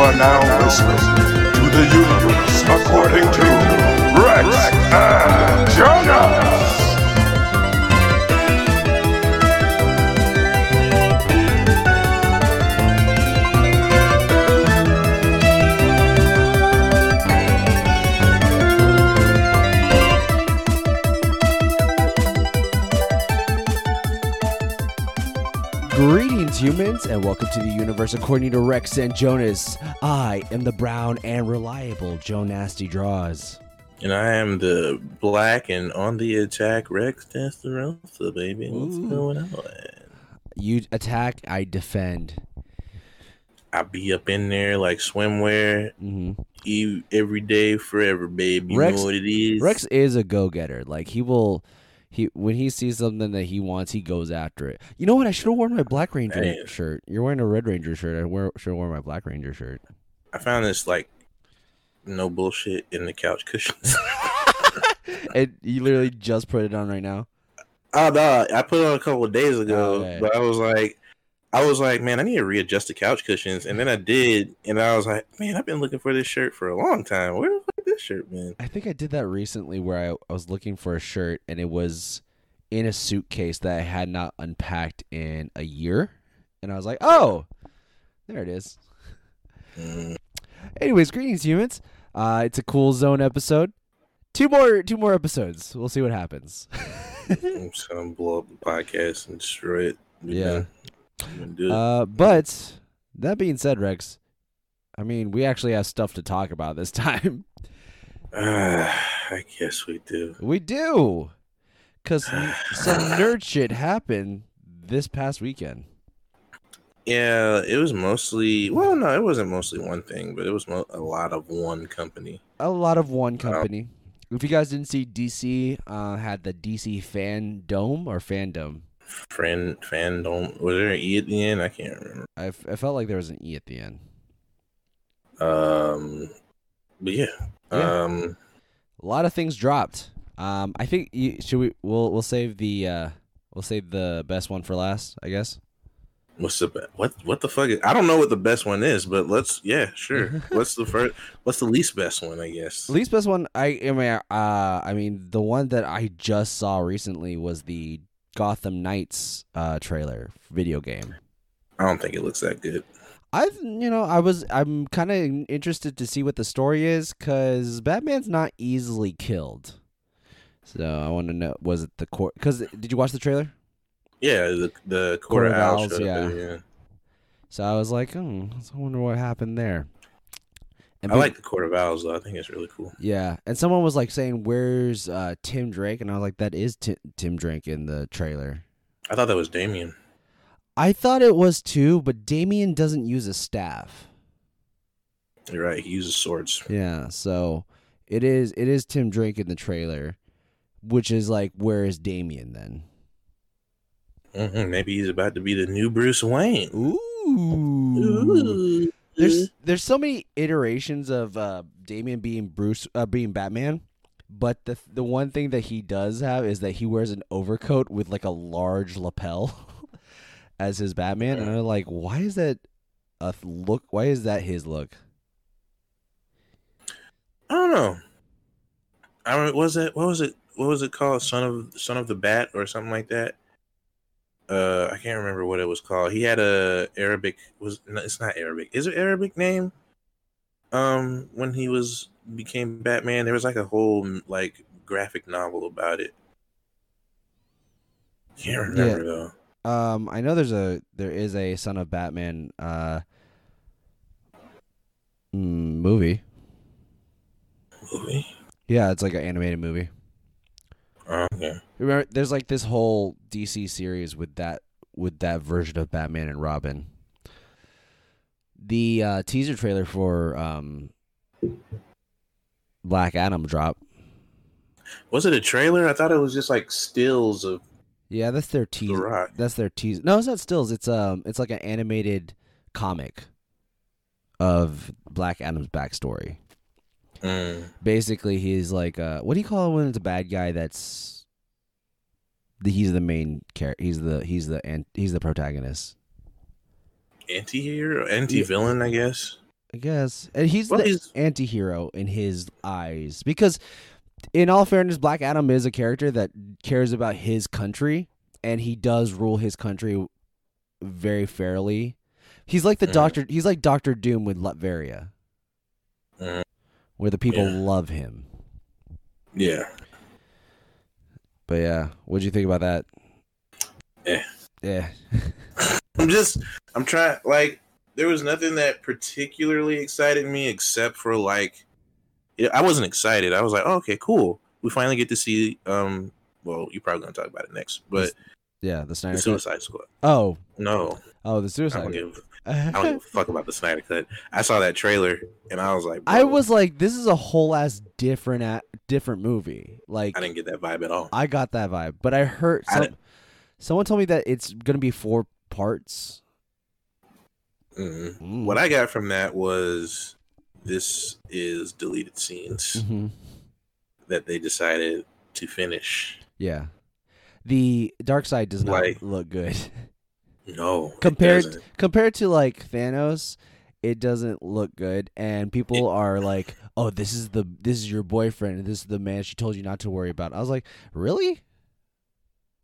are now listening to the universe according to Rex and Jonas. Humans, and welcome to the universe according to Rex and Jonas. I am the brown and reliable Jonasty Drawz. And I am the black and on the attack Rex Testarossa, baby. What's Ooh. going on? You attack, I defend. I be up in there like swimwear, hmm every day, forever, baby. You know what it is? Rex is a go-getter. Like he will, he when he sees something that he wants, he goes after it. You know what? I should have worn my Black Ranger Man. shirt. You're wearing a Red Ranger shirt. I wear, should have worn my Black Ranger shirt. I found this like no bullshit in the couch cushions. and you literally just put it on right now. oh no, I put it on a couple of days ago, oh, Okay. but I was like, I was like, man, I need to readjust the couch cushions, and then I did, and I was like, man, I've been looking for this shirt for a long time. Where the this shirt been? I think I did that recently where I, I was looking for a shirt and it was in a suitcase that I had not unpacked in a year. And I was like, oh, there it is. Mm, Anyways, greetings, humans. Uh, it's a cool zone episode. Two more, two more episodes. We'll see what happens. I'm just gonna blow up the podcast and destroy it. Yeah. done. I'm gonna do it. Uh, but that being said, Rex, I mean, we actually have stuff to talk about this time. Ah, I guess we do. we do, cause some nerd shit happened this past weekend. Yeah, it was mostly. Well, no, it wasn't mostly one thing, but it was mo- a lot of one company. a lot of one company. If you guys didn't see, DC uh, had the DC Fan Dome or Fandom. Friend, fandom. Was there an E at the end? I can't remember. I, f- I felt like there was an E at the end. Um, but yeah. Yeah. Um, A lot of things dropped. Um, I think you, should we we'll we'll save the uh, we'll save the best one for last. I guess. what's the be- what? What the fuck? Is, I don't know what the best one is, but let's. Yeah, sure. what's the first? What's the least best one? I guess. Least best one. I I mean uh I mean the one that I just saw recently was the Gotham Knights uh trailer video game. I don't think it looks that good. I've you know I was I'm kind of interested to see what the story is because Batman's not easily killed. So I want to know was it the court? Because did you watch the trailer? Yeah, the the Court quarter of owl Owls, showed up yeah. yeah. So I was like, hmm, I wonder what happened there. And I like the Court of Owls though. I think it's really cool. yeah, and someone was like saying, "Where's uh, Tim Drake?" And I was like, "That is Ti- Tim Drake in the trailer." I thought that was Damian. I thought it was too, but Damian doesn't use a staff. You're right. He uses swords. Yeah, so it is it is Tim Drake in the trailer, which is like where is Damian then? hmm Maybe he's about to be the new Bruce Wayne. Ooh. There's there's so many iterations of uh Damian being Bruce uh, being Batman, but the the one thing that he does have is that he wears an overcoat with like a large lapel as his Batman and I'm like why is that a look why is that his look? I don't know. I was it what was it what was it called? Son of Son of the Bat or something like that. Uh, I can't remember what it was called. He had a Arabic was no, it's not Arabic. Is it Arabic name? Um, when he was became Batman, there was like a whole like graphic novel about it. Can't remember though. Um I know there's a there is a Son of Batman uh mm, movie. Movie. Yeah, it's like an animated movie. Oh, okay. Remember, there's like this whole DC series with that with that version of Batman and Robin. The uh, teaser trailer for um, Black Adam drop. Was it a trailer? I thought it was just like stills of Yeah, that's their The teaser. That's their teaser. No, it's not stills. It's um, it's like an animated comic of Black Adam's backstory. Mm. Basically, he's like, uh, what do you call it when it's a bad guy? That's the, he's the main character. He's the he's the and he's the protagonist. Anti-hero, anti-villain, I guess. I guess. And he's Well, the he's- anti-hero in his eyes because in all fairness Black Adam is a character that cares about his country and he does rule his country very fairly. He's like the Mhm. doctor he's like Doctor Doom with Latveria Mhm. where the people Yeah. love him. Yeah. But yeah, what'd you think about that? Eh. Yeah. I'm just I'm trying like there was nothing that particularly excited me except for like yeah, I wasn't excited. I was like, oh, okay, cool. We finally get to see um well, you're probably gonna talk about it next, but Yeah, the the Snyder Cut. Suicide Squad. Oh, No, oh, the I Suicide. don't give I don't give a fuck about the Snyder Cut. I saw that trailer and I was like, I was like, this is a whole ass different a- different movie. Like I didn't get that vibe at all. I got that vibe, but I heard some, didn't- someone told me that it's gonna be four parts. Mm. What I got from that was this is deleted scenes Mhm. that they decided to finish. Yeah, the Darkseid does not Like- look good No, compared compared to like Thanos. It doesn't look good, and people are like, "Oh, this is the this is your boyfriend, and this is the man she told you not to worry about." I was like, "Really?"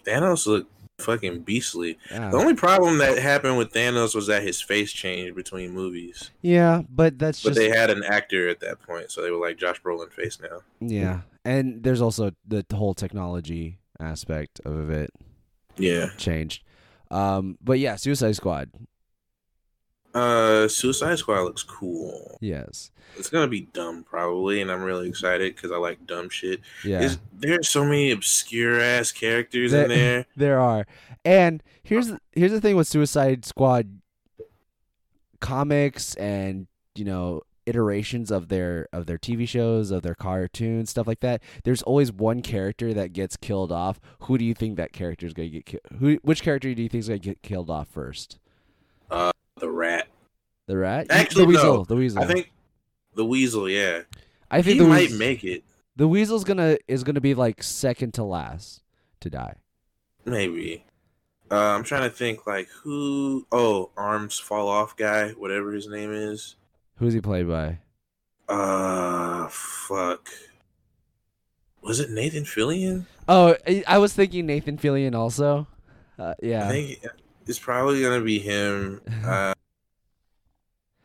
Thanos looked fucking beastly. Yeah, The only problem that happened with Thanos was that his face changed between movies. yeah but that's But just they had an actor at that point, so they were like Josh Brolin face now. yeah, and there's also the, the whole technology aspect of it Yeah. changed. Um, but yeah, Suicide Squad. Uh, Suicide Squad looks cool. Yes. It's gonna be dumb probably, and I'm really excited because I like dumb shit. Yeah. There's, there's so many obscure ass characters There- in there. There are. And here's here's the thing with Suicide Squad comics and, you know, iterations of their of their TV shows, of their cartoons, stuff like that. There's always one character that gets killed off. Who do you think that character is going to get killed? Who which character do you think is going to get killed off first? The rat. The rat? Actually, the weasel, no. the weasel. I think the weasel. Yeah, I think he the might weas- make it. the weasel's to is going to be like second to last to die. Maybe. Uh, I'm trying to think like who. Oh, arms fall off guy, whatever his name is. Who's he played by? Uh, fuck. Was it Nathan Fillion? Oh, I, I was thinking Nathan Fillion also. Uh, I yeah. think it's probably gonna be him. Uh,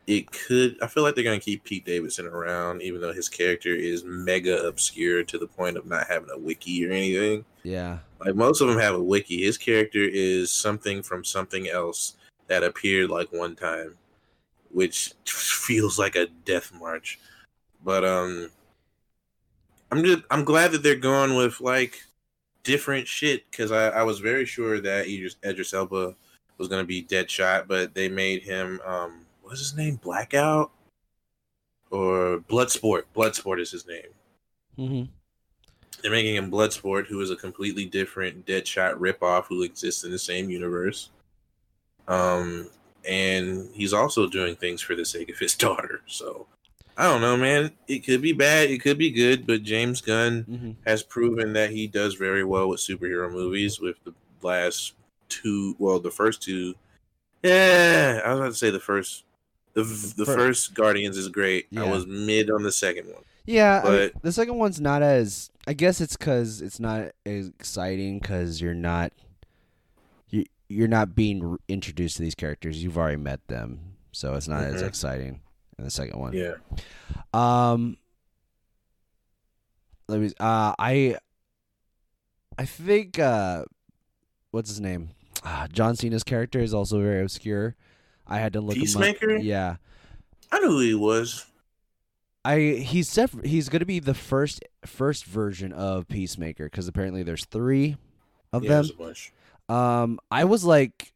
it could. I feel like they're gonna keep Pete Davidson around, even though his character is mega obscure to the point of not having a wiki or anything. Yeah. Like most of them have a wiki. His character is something from something else that appeared like one time, which feels like a death march. But um, I'm just I'm glad that they're going with like different shit because I, I was very sure that Idris, Idris Elba was gonna be Deadshot, but they made him um what's his name Blackout or Bloodsport. Bloodsport is his name. Mm-hmm. They're making him Bloodsport, who is a completely different Deadshot ripoff who exists in the same universe. Um, and he's also doing things for the sake of his daughter. So I don't know, man. It could be bad, it could be good, but James Gunn hmm has proven that he does very well with superhero movies. With the last two, well, the first two, yeah, I was about to say the first. The, the Fir- first Guardians is great. I was mid on the second one. Yeah, I mean, the second one's not as. I guess it's because it's not exciting because you're not. You you're not being introduced to these characters. You've already met them, so it's not as Mhm. exciting in the second one. Yeah. Um. Let me. Uh, I. I think. Uh, what's his name? Ah, John Cena's character is also very obscure. I had to look Peacemaker? him up. Yeah. I knew who he was. I he's he's gonna be the first first version of Peacemaker because apparently there's three of Yeah, them. there's a bunch. Um, I was like,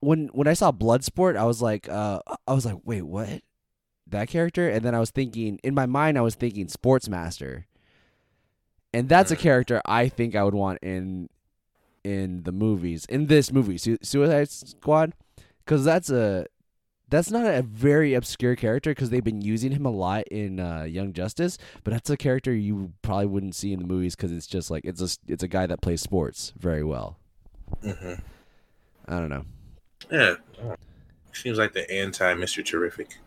when when I saw Bloodsport, I was like, uh, I was like, wait, what? That character? And then I was thinking in my mind, I was thinking Sportsmaster, and that's a character I think I would want in in the movies in this movie, Su- Suicide Squad, because that's a that's not a very obscure character because they've been using him a lot in uh, Young Justice, but that's a character you probably wouldn't see in the movies because it's just like it's a it's a guy that plays sports very well. hmm I don't know. Yeah. Seems like the anti Mr. Terrific.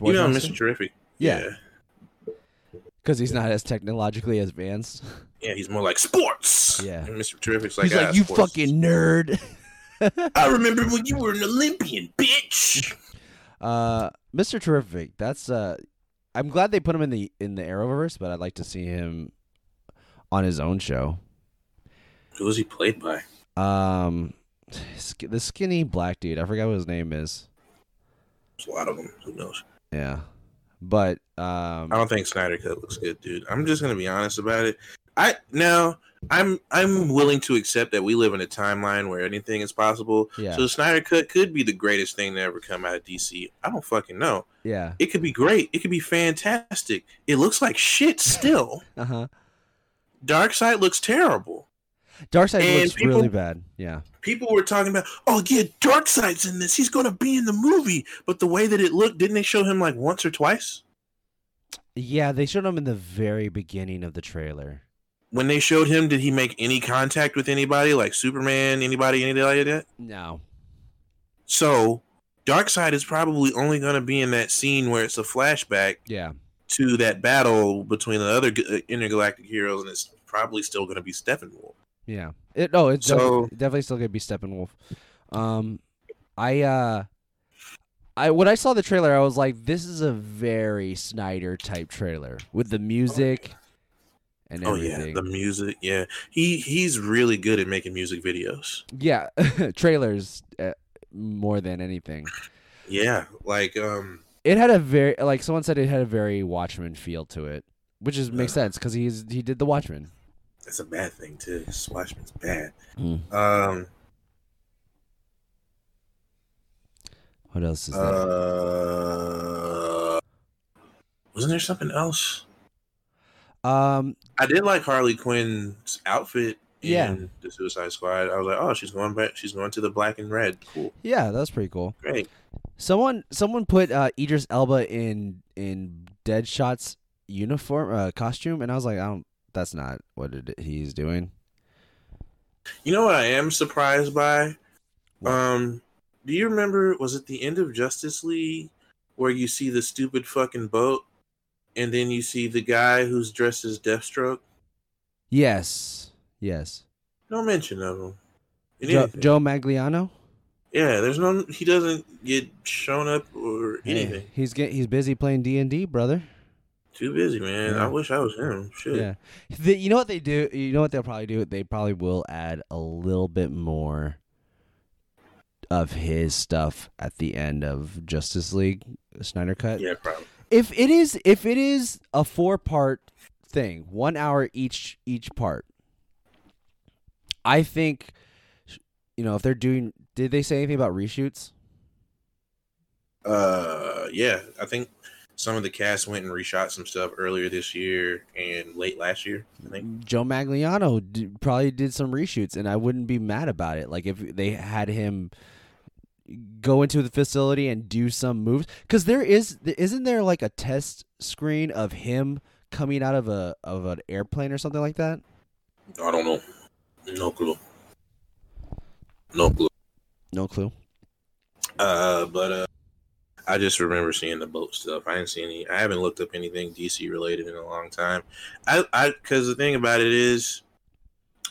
You know, Mr. Terrific. Yeah. yeah. because he's not as technologically advanced. Yeah, he's more like sports. Yeah. And Mr. Terrific's like, he's like, "Ah, you sports." fucking nerd. I remember when you were an Olympian, bitch. Uh, Mr. Terrific. That's uh, I'm glad they put him in the in the Arrowverse, but I'd like to see him on his own show. Who was he played by? Um, the skinny black dude. I forgot what his name is. There's a lot of them. Who knows? Yeah, but um, I don't think Snyder Cut looks good, dude. I'm just gonna be honest about it. I now I'm I'm willing to accept that we live in a timeline where anything is possible. Yeah. So the Snyder Cut could be the greatest thing to ever come out of DC. I don't fucking know. yeah, It could be great. It could be fantastic. It looks like shit still. uh huh. Darkseid looks terrible. Darkseid And looks people- really bad. Yeah, People were talking about, oh yeah, Darkseid's in this. He's gonna be in the movie. But the way that it looked, didn't they show him like once or twice? yeah. They showed him in the very beginning of the trailer. When they showed him, did he make any contact with anybody, like Superman, anybody, anything like that? No. So Darkseid is probably only going to be in that scene where it's a flashback Yeah. to that battle between the other uh, intergalactic heroes, and it's probably still going to be Steppenwolf. Yeah. It oh, it's So- definitely, definitely still gonna be Steppenwolf. Um, I uh, I when I saw the trailer, I was like, this is a very Snyder type trailer with the music and Oh everything. yeah, the music. Yeah, he he's really good at making music videos. yeah, trailers uh, more than anything. Yeah, like um, It had a very like someone said it had a very Watchmen feel to it, which is makes Yeah. sense because he's he did the Watchmen. that's a bad thing too. Swashman's bad. Mm. Um, What else is there? uh, wasn't there something else? Um, I did like Harley Quinn's outfit in Yeah. the Suicide Squad. I was like, oh, she's going back. She's going to the black and red. Cool, yeah, that's pretty cool. great. Someone someone put uh, Idris Elba in in Deadshot's uniform uh, costume, and I was like, I don't. That's not what it, he's doing. You know what I am surprised by? Um, do you remember? Was it the end of Justice League where you see the stupid fucking boat, and then you see the guy who's dressed as Deathstroke? Yes, yes. No mention of him. Jo- Joe Manganiello. Yeah, there's no. He doesn't get shown up or anything. Hey, he's get he's busy playing D and D, brother. Too busy, man. Yeah. I wish I was him. Shit. Yeah. The, you know what they do? You know what they'll probably do? They probably will add a little bit more of his stuff at the end of Justice League Snyder Cut. Yeah, probably. If it is if it is a four part thing one hour each each part i think you know if they're doing did they say anything about reshoots Uh, yeah, I think some of the cast went and reshot some stuff earlier this year and late last year. I think. joe manganiello d- probably did some reshoots and i wouldn't be mad about it like if they had him go into the facility and do some moves because there is isn't there like a test screen of him coming out of a of an airplane or something like that I don't know. No clue. No clue. no clue Uh, but uh, I just remember seeing the boat stuff. I didn't see any. I haven't looked up anything DC related in a long time. I, I, because the thing about it is,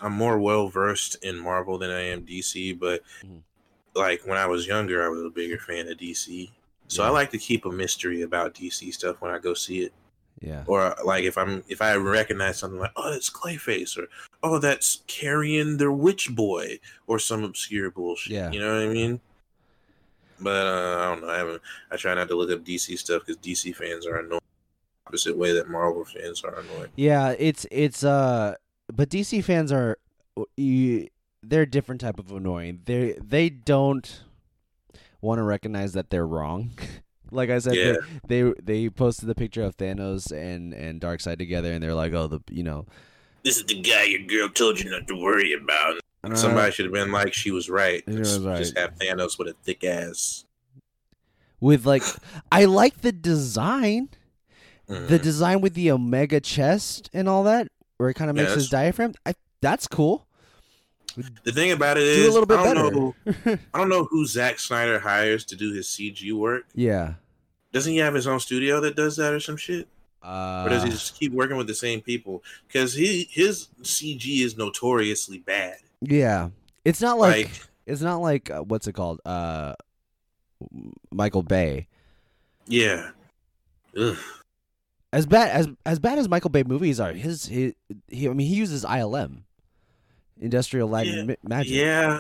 I'm more well versed in Marvel than I am DC. But Mhm. Like when I was younger, I was a bigger fan of DC. So I like to keep a mystery about DC stuff when I go see it. yeah or like if I'm if I recognize something like oh that's Clayface or oh that's Klarion the Witch Boy or some obscure bullshit. Yeah. you know what I mean. But uh, I don't know. I haven't. I try not to look up DC stuff because DC fans are annoying. Opposite way that Marvel fans are annoying. Yeah, it's it's uh, but DC fans are, you, they're a different type of annoying. They they don't want to recognize that they're wrong. like I said, Yeah. they, they they posted the picture of Thanos and and Darkseid together, and they're like, oh, the you know, This is the guy your girl told you not to worry about. uh, Somebody should have been like, she was right. She was Just- Just have Thanos with a thick ass. with like, I like the design, the Mhm. design with the Omega chest and all that, where it kind of Yeah, makes his diaphragm. I that's cool. The thing about it is, Do a little bit I don't better. know. I don't know who Zack Snyder hires to do his CG work. Yeah, Doesn't he have his own studio that does that or some shit? Uh, Or does he just keep working with the same people? Because he his CG is notoriously bad. yeah, it's not like, Like- it's not like uh, what's it called? Uh, Michael Bay. Yeah. Ugh. As bad as as bad as Michael Bay movies are, his he, he I mean he uses ILM, Industrial Light Yeah, and Ma- Magic. Yeah,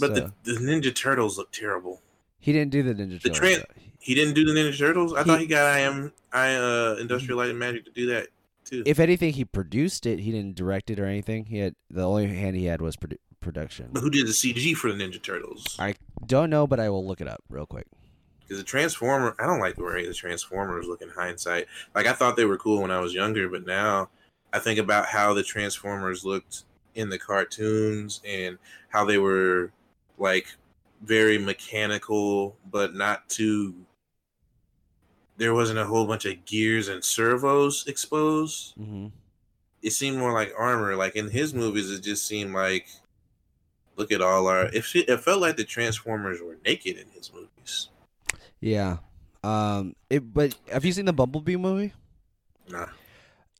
but So, the, the Ninja Turtles look terrible. he didn't do the Ninja The Turtles. though. He didn't do the Ninja Turtles. I He- thought he got I am I uh Industrial Light and Magic to do that too. if anything, he produced it. He didn't direct it or anything. He had the only hand he had was produ- production. but who did the CG for the Ninja Turtles? I don't know, but I will look it up real quick. Because the Transformer, I don't like the way the Transformers look in hindsight. Like I thought they were cool when I was younger, but now I think about how the Transformers looked in the cartoons and how they were like very mechanical, but not too. There wasn't a whole bunch of gears and servos exposed. Mm-hmm. It seemed more like armor. Like in his movies, it just seemed like, look at all our. It, fe- it felt like the Transformers were naked in his movies. Yeah. Um. It. But have you seen the Bumblebee movie? Nah.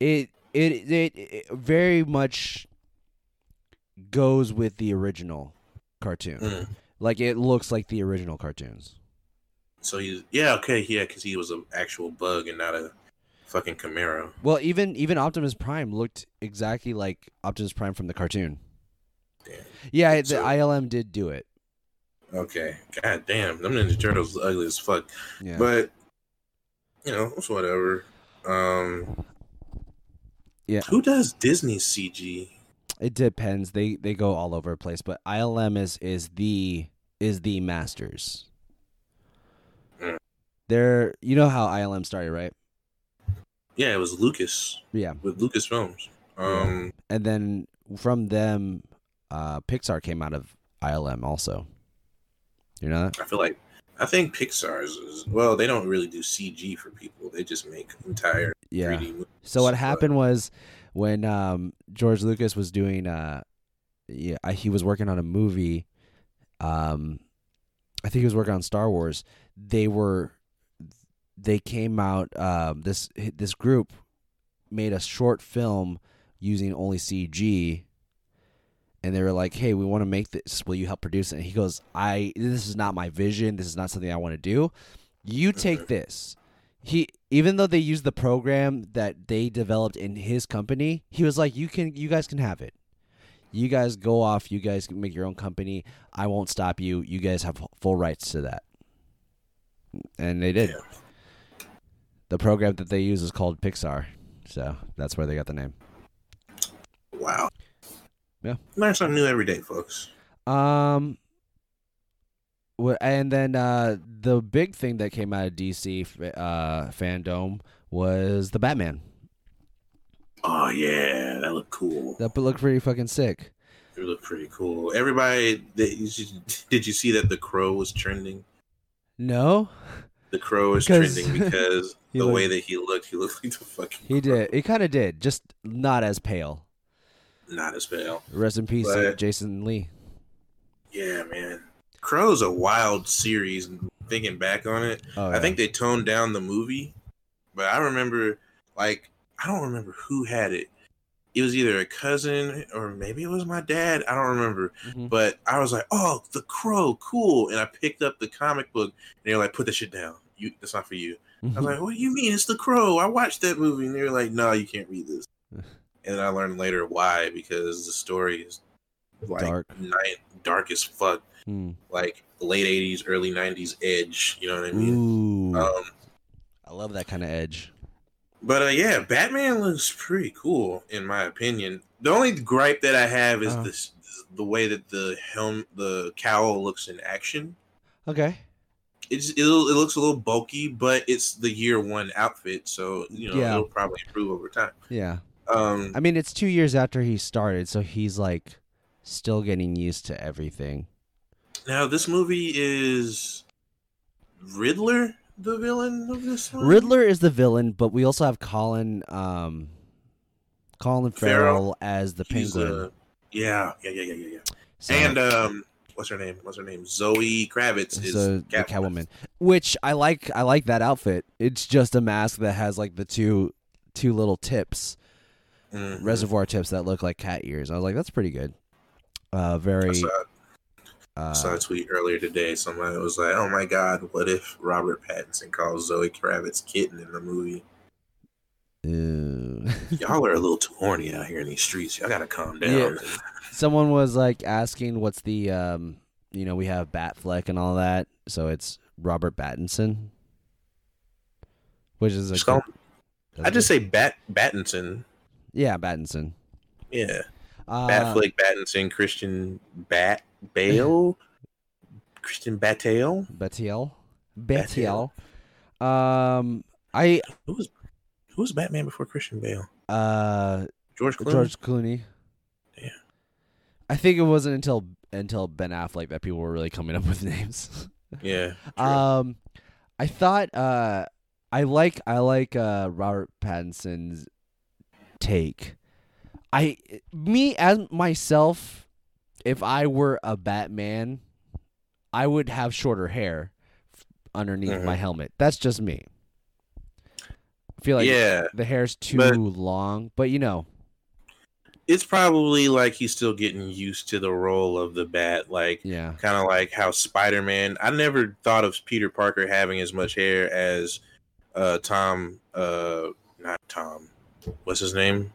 It. It. It. it very much goes with the original cartoon. Mm. Like it looks like the original cartoons. So he's yeah okay yeah because he was an actual bug and not a fucking Camaro. Well, even even Optimus Prime looked exactly like Optimus Prime from the cartoon. Damn. Yeah, the So- ILM did do it. Okay, god damn, them Ninja Turtles ugly as fuck. Yeah. But you know it's whatever. Um, Yeah. Who does Disney CG? It depends. They they go all over the place, but ILM is is the is the masters. They're you know how ILM started, right? Yeah, it was Lucas Yeah. with Lucas Films. Um, And then from them uh Pixar came out of ILM also. You know that? I feel like I think Pixar's is well. They don't really do CG for people. They just make entire Yeah. 3D movies. So what happened was when um, George Lucas was doing, uh, yeah, I- he was working on a movie. Um, I think he was working on Star Wars. They were, they came out. Um, this this group made a short film using only CG, and they were like, "Hey, we want to make this. Will you help produce it?" And he goes, "I this is not my vision. This is not something I want to do. You take this." He even though they used the program that they developed in his company, he was like, "You can, you guys can have it. You guys go off. You guys can make your own company. I won't stop you. You guys have full rights to that." And they did. Yeah. The program that they use is called Pixar, so that's where they got the name. Wow. Yeah. Learn something new every day, folks. Um, and then uh, the big thing that came out of DC uh, fandom was the Batman. Oh yeah, that looked cool. That looked pretty fucking sick. It looked pretty cool. Everybody, that you should- did you see that the crow was trending? No, The crow is 'Cause trending because he the way that he looked, he looked like the fucking. he crow. did. He kind of did, just not as pale. Not as pale. Rest in peace, But- Jason Lee. Yeah, man. Crow's a wild series. Thinking back on it, Oh, I think they toned down the movie, but I remember, like, I don't remember who had it. It was either a cousin or maybe it was my dad. I don't remember. Mhm. But I was like, "Oh, The Crow, cool!" And I picked up the comic book, and they're like, "Put that shit down. You, that's not for you." I was like, "What do you mean? It's The Crow. I watched that movie." And they were like, "No, you can't read this." And then I learned later why because the story is like Dark. night, dark as fuck, Hmm. like late '80s, early '90s edge. You know what I mean? Ooh, Um, I love that kind of edge. but uh, yeah, Batman looks pretty cool in my opinion. The only gripe that I have is Uh-huh. this the way that the helm, the cowl looks in action. Okay. It's it, it looks a little bulky, but it's the year one outfit, so you know Yeah. it'll probably improve over time. Yeah. Um, I mean, it's two years after he started, so he's like still getting used to everything. now this movie is Riddler the villain of this one. Riddler is the villain, but we also have Colin, um, Colin Farrell, Farrell. as the He's, Penguin. uh, yeah, yeah, yeah, yeah, yeah. So- and um, what's her name? What's her name? Zoe Kravitz is so the Catwoman. Catwoman, which I like. I like that outfit. It's just a mask that has like the two two little tips, Mhm. reservoir tips that look like cat ears. I was like, that's pretty good. Uh, very. I saw, I Uh, saw a tweet earlier today. Somebody was like, "Oh my god, what if Robert Pattinson calls Zoe Kravitz kitten in the movie?" uh, Y'all are a little too horny out here in these streets. Y'all gotta calm down. Yeah. someone was like asking, "What's the um?" You know, we have Batfleck and all that, so it's Robert Pattinson, which is a Just good- I just say Bat Battinson. yeah, Pattinson. Yeah, Uh, Batfleck, Battinson, Christian Bat Bale, Christian Bataille. Batiel. Batiel. Um, I Who was who was Batman before Christian Bale? uh George Clooney. George Clooney. Yeah. I think it wasn't until until Ben Affleck that people were really coming up with names. Yeah. true. um, I thought uh, I like I like uh Robert Pattinson's take. I me as myself, if I were a Batman, I would have shorter hair underneath my helmet. That's just me. I feel like yeah, the hair's too but- long, but you know, it's probably like he's still getting used to the role of the Bat. Like yeah, kind of like how Spider-Man. I never thought of Peter Parker having as much hair as uh Tom. Uh, not Tom. What's his name?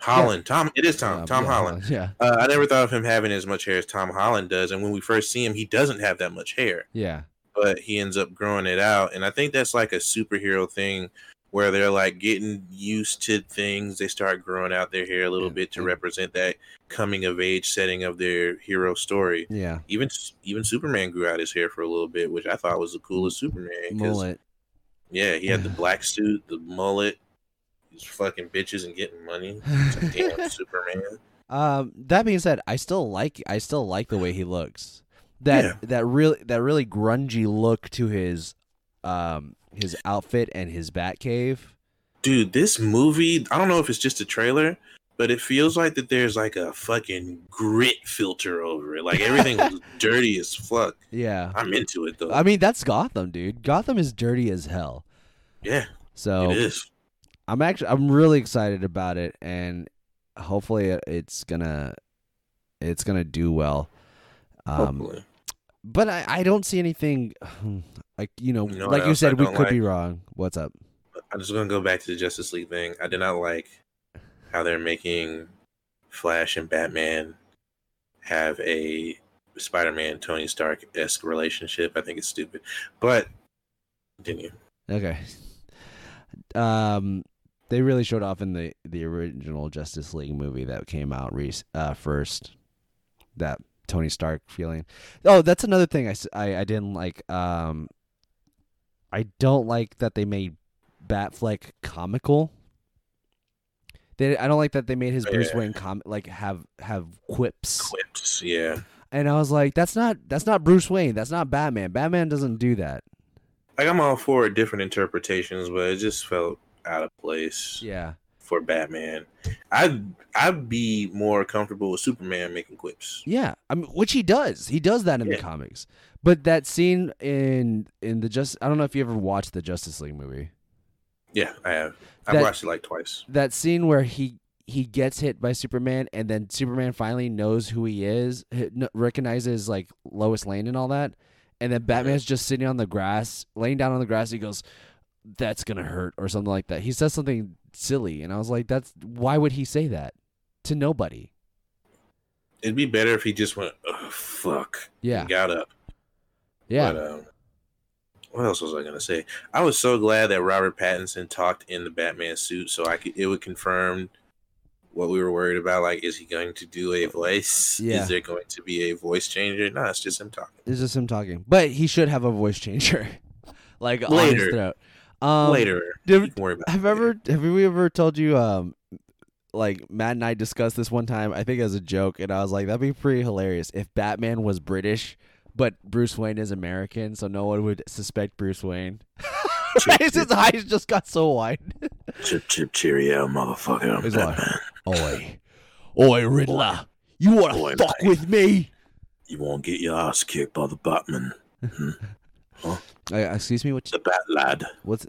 Holland. Tom. It is Tom. Um, Tom yeah, Holland. Yeah, Uh, I never thought of him having as much hair as Tom Holland does. And when we first see him, he doesn't have that much hair, yeah, but he ends up growing it out. And I think that's like a superhero thing where they're like getting used to things. They start growing out their hair a little Yeah. bit to represent that coming of age setting of their hero story. yeah. Even even Superman grew out his hair for a little bit, which I thought was the coolest Superman. Mullet. Yeah, he had the black suit, the mullet. He's fucking bitches and getting money. Like, damn, Superman. Um, that being said, I still like I still like the way he looks. That Yeah. that really that really grungy look to his um his outfit and his Batcave. Dude, this movie, I don't know if it's just a trailer, but it feels like that there's like a fucking grit filter over it. Like everything was dirty as fuck. Yeah. I'm into it though. I mean, that's Gotham, dude. Gotham is dirty as hell. yeah, So it is. I'm actually I'm really excited about it, and hopefully it- it's gonna it's gonna do well. Um, Hopefully. but I, I don't see anything like you know, You know like you said, we could be wrong. What's up? I'm just gonna go back to the Justice League thing. I did not like how they're making Flash and Batman have a Spider-Man Tony Stark esque relationship. I think it's stupid, but continue. Okay. Um, they really showed off in the the original Justice League movie that came out re- uh, first. That Tony Stark feeling. Oh, that's another thing I I didn't like. Um, I don't like that they made Batfleck comical. They, I don't like that they made his Bruce Yeah. Wayne com like have have quips. Quips, yeah. And I was like, that's not that's not Bruce Wayne. That's not Batman. Batman doesn't do that. Like I'm all for different interpretations, but it just felt out of place Yeah. for Batman. I'd I'd be more comfortable with Superman making quips. Yeah, I mean, which he does. He does that in the comics. But that scene in in the just I don't know if you ever watched the Justice League movie. Yeah, I have. I've That- watched it like twice. That scene where he he gets hit by Superman and then Superman finally knows who he is, recognizes like Lois Lane and all that, and then Batman's just sitting on the grass, laying down on the grass. He goes, "That's gonna hurt" or something like that. He says something silly, and I was like, "That's why would he say that to nobody?" It'd be better if he just went, oh, fuck. Yeah, and got up. yeah. But, um, what else was I gonna say? I was so glad that Robert Pattinson talked in the Batman suit, so I could it would confirm what we were worried about. Like, is he going to do a voice? Yeah. Is there going to be a voice changer? No, it's just him talking. It's just him talking, but he should have a voice changer, like on his throat. Um, Later, did- you can worry about. Have ever have we ever told you um like Matt and I discussed this one time, I think as a joke, and I was like, that'd be pretty hilarious if Batman was British, but Bruce Wayne is American, so no one would suspect Bruce Wayne. His eyes just got so wide. Chip, chip, cheerio, motherfucker. He's like. Oi. Oi, Riddler. You wanna Oi, fuck mate. with me? You won't get your ass kicked by the Batman, Uh, excuse me, what's the Bat Lad, what's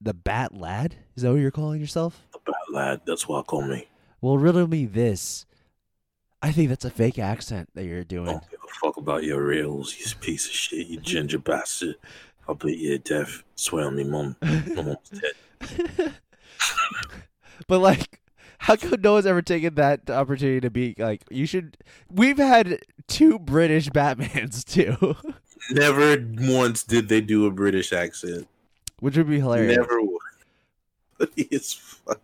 the Bat Lad? Is that what you're calling yourself? the Bat Lad. That's what I call me. Well, riddle me this. I think that's a fake accent that you're doing. Don't give a fuck about your reels, you piece of shit, you ginger bastard. I'll beat you to death. Swear on me, mom. My mom's dead. But like, how come no one's ever taken that opportunity to be like? You should. We've had two British Batmans too, Never once did they do a British accent. which would be hilarious. Never once. it's fuck.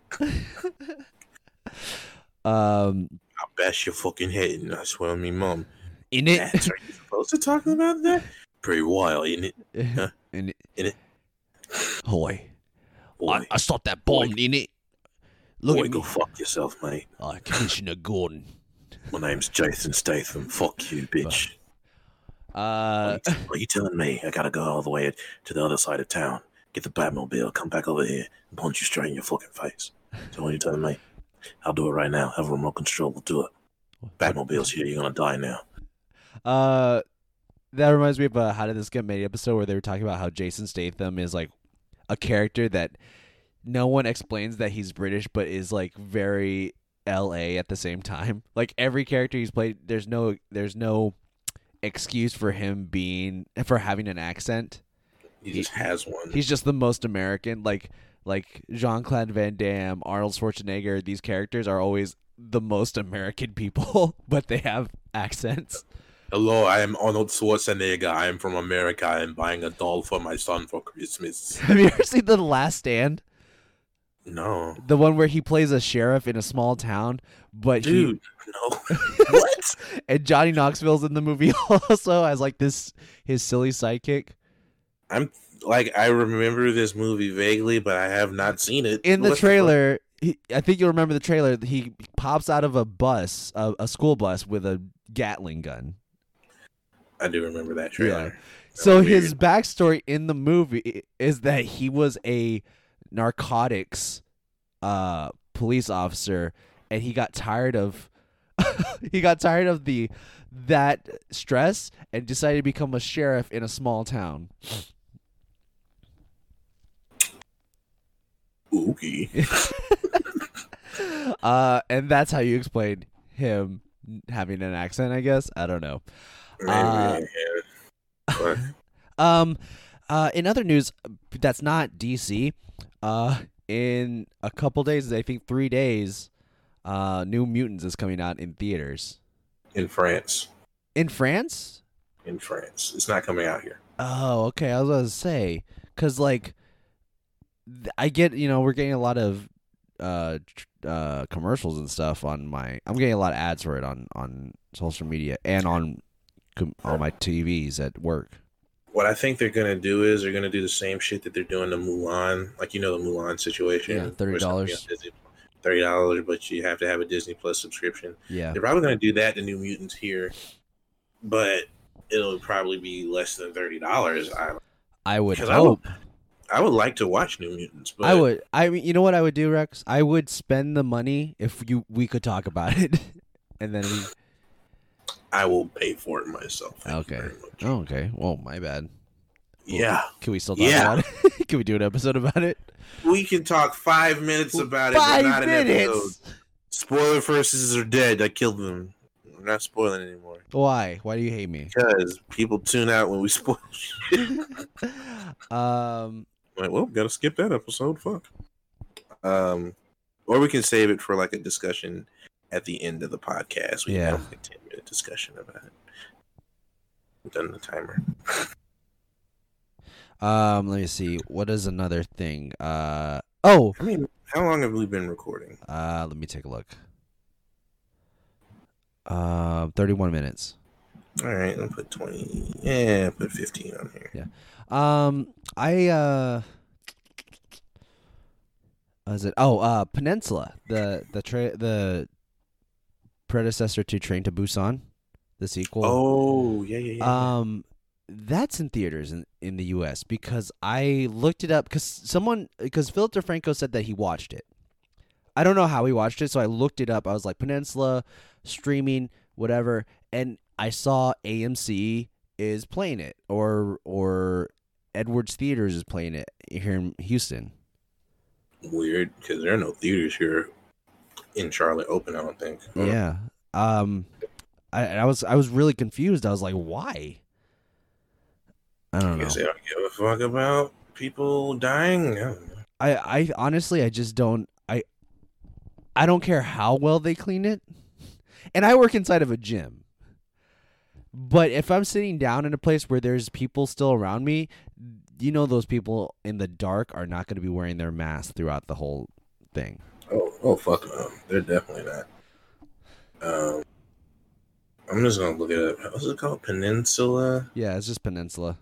Um, I'll bash your fucking head and I swear on me, mom. in it, That's are you supposed to talk about that? Pretty wild, ain't it? in it, In it. Hoy, Boy, stopped that bomb in it. Look boy at go me, fuck yourself, mate. uh, Commissioner Gordon. My name's Jason Statham. Fuck you, bitch. Uh, What are you telling me? I gotta go all the way to the other side of town, get the Batmobile, come back over here, and punch you straight in your fucking face. So what are you telling me? I'll do it right now. Have a remote control. We'll do it. Batmobile's here. You're gonna die now. Uh, that reminds me of a How Did This Get Made episode where they were talking about how Jason Statham is like a character that no one explains that he's British, but is like very L.A. at the same time. Like every character he's played, there's no there's no excuse for him being for having an accent. He just has one. He's just the most American. Like like Jean Claude Van Damme, Arnold Schwarzenegger. These characters are always the most American people, but they have accents. Hello, I am Arnold Schwarzenegger. I am from America. I am buying a doll for my son for Christmas. Have you ever seen The Last Stand? No, The one where he plays a sheriff in a small town, but dude, no. what? and Johnny Knoxville's in the movie also as like this his silly sidekick. I'm like I remember this movie vaguely, but I have not seen it. In the trailer, he, I think you'll remember the trailer. He pops out of a bus, a, a school bus, with a Gatling gun. I do remember that trailer. So his weird. backstory in the movie is that he was a narcotics uh, police officer, and he got tired of he got tired of the that stress and decided to become a sheriff in a small town. Oogie. Uh, and that's how you explain him having an accent, I guess. I don't know. Uh, Um, uh, in other news, that's not DC. Uh, in a couple days, I think three days, uh, New Mutants is coming out in theaters in France, in France. in France, it's not coming out here. Oh, okay. I was gonna say, cause like, I get you know we're getting a lot of uh uh commercials and stuff on my. I'm getting a lot of ads for it on on social media and on on my TVs at work. What I think they're gonna do is they're gonna do the same shit that they're doing to Mulan, like you know the Mulan situation. Yeah, where it's gonna be on $30. Disney- Thirty dollars, but you have to have a Disney Plus subscription. Yeah. They're probably gonna do that to New Mutants here, but it'll probably be less than thirty dollars. I I would 'Cause I would- hope. I would like to watch New Mutants, but I would. I mean, you know what I would do, Rex? I would spend the money if you we could talk about it, and then we. I will pay for it myself. Thank Okay. very much. Oh, okay. Well, my bad. Yeah, Can we still talk Yeah. about it? can we do an episode about it? we can talk five minutes about it, but not an episode. Spoiler verses are dead. I killed them. I'm not spoiling anymore Why? Why do you hate me? because people tune out when we spoil. shit. um. like, well, gotta skip that episode. Fuck. Um, or we can save it for like a discussion at the end of the podcast. We Yeah. can have like a ten minute discussion about it. I've done the timer. Um. Let me see. What is another thing? Uh. Oh. I mean, how long have we been recording? Uh. Let me take a look. Um. Thirty-one minutes. All right, I'll put twenty. Yeah, put fifteen on here. Yeah. Um, I uh, was it? Oh, uh, Peninsula, the the tra- the predecessor to Train to Busan, the sequel. Oh, yeah, yeah, yeah. Um, that's in theaters in, in the U.S. because I looked it up because someone because Philip DeFranco said that he watched it. I don't know how he watched it, so I looked it up. I was like Peninsula streaming, whatever, and I saw AMC is playing it, or or Edwards Theaters is playing it here in Houston. Weird because there are no theaters here in Charlotte open. I don't think. Yeah. Um, I, I was I was really confused. I was like, why? I don't know. they don't give a fuck about people dying. I. I I honestly I just don't I I don't care how well they clean it. And I work inside of a gym. But if I'm sitting down in a place where there's people still around me, you know those people in the dark are not going to be wearing their mask throughout the whole thing. Oh, oh, fuck no. They're definitely not. Um, I'm just gonna look it up. What's it called? Peninsula? Yeah, it's just peninsula.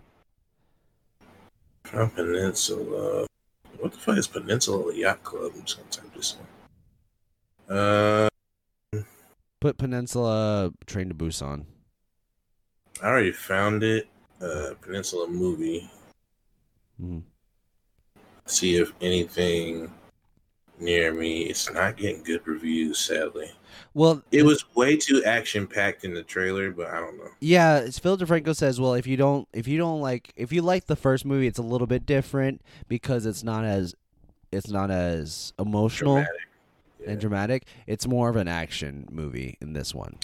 Oh, Peninsula. What the fuck is Peninsula Yacht Club? I'm just gonna type this in. Uh, Put peninsula train to Busan. I already found it. Uh, Peninsula movie. Mhm. See if anything near me. It's not getting good reviews, sadly. Well, It was way too action packed in the trailer, but I don't know. Yeah, it's Phil DeFranco says, well, if you don't, if you don't like, if you like the first movie, it's a little bit different because it's not as, it's not as emotional Dramatic. Yeah. and dramatic. It's more of an action movie in this one.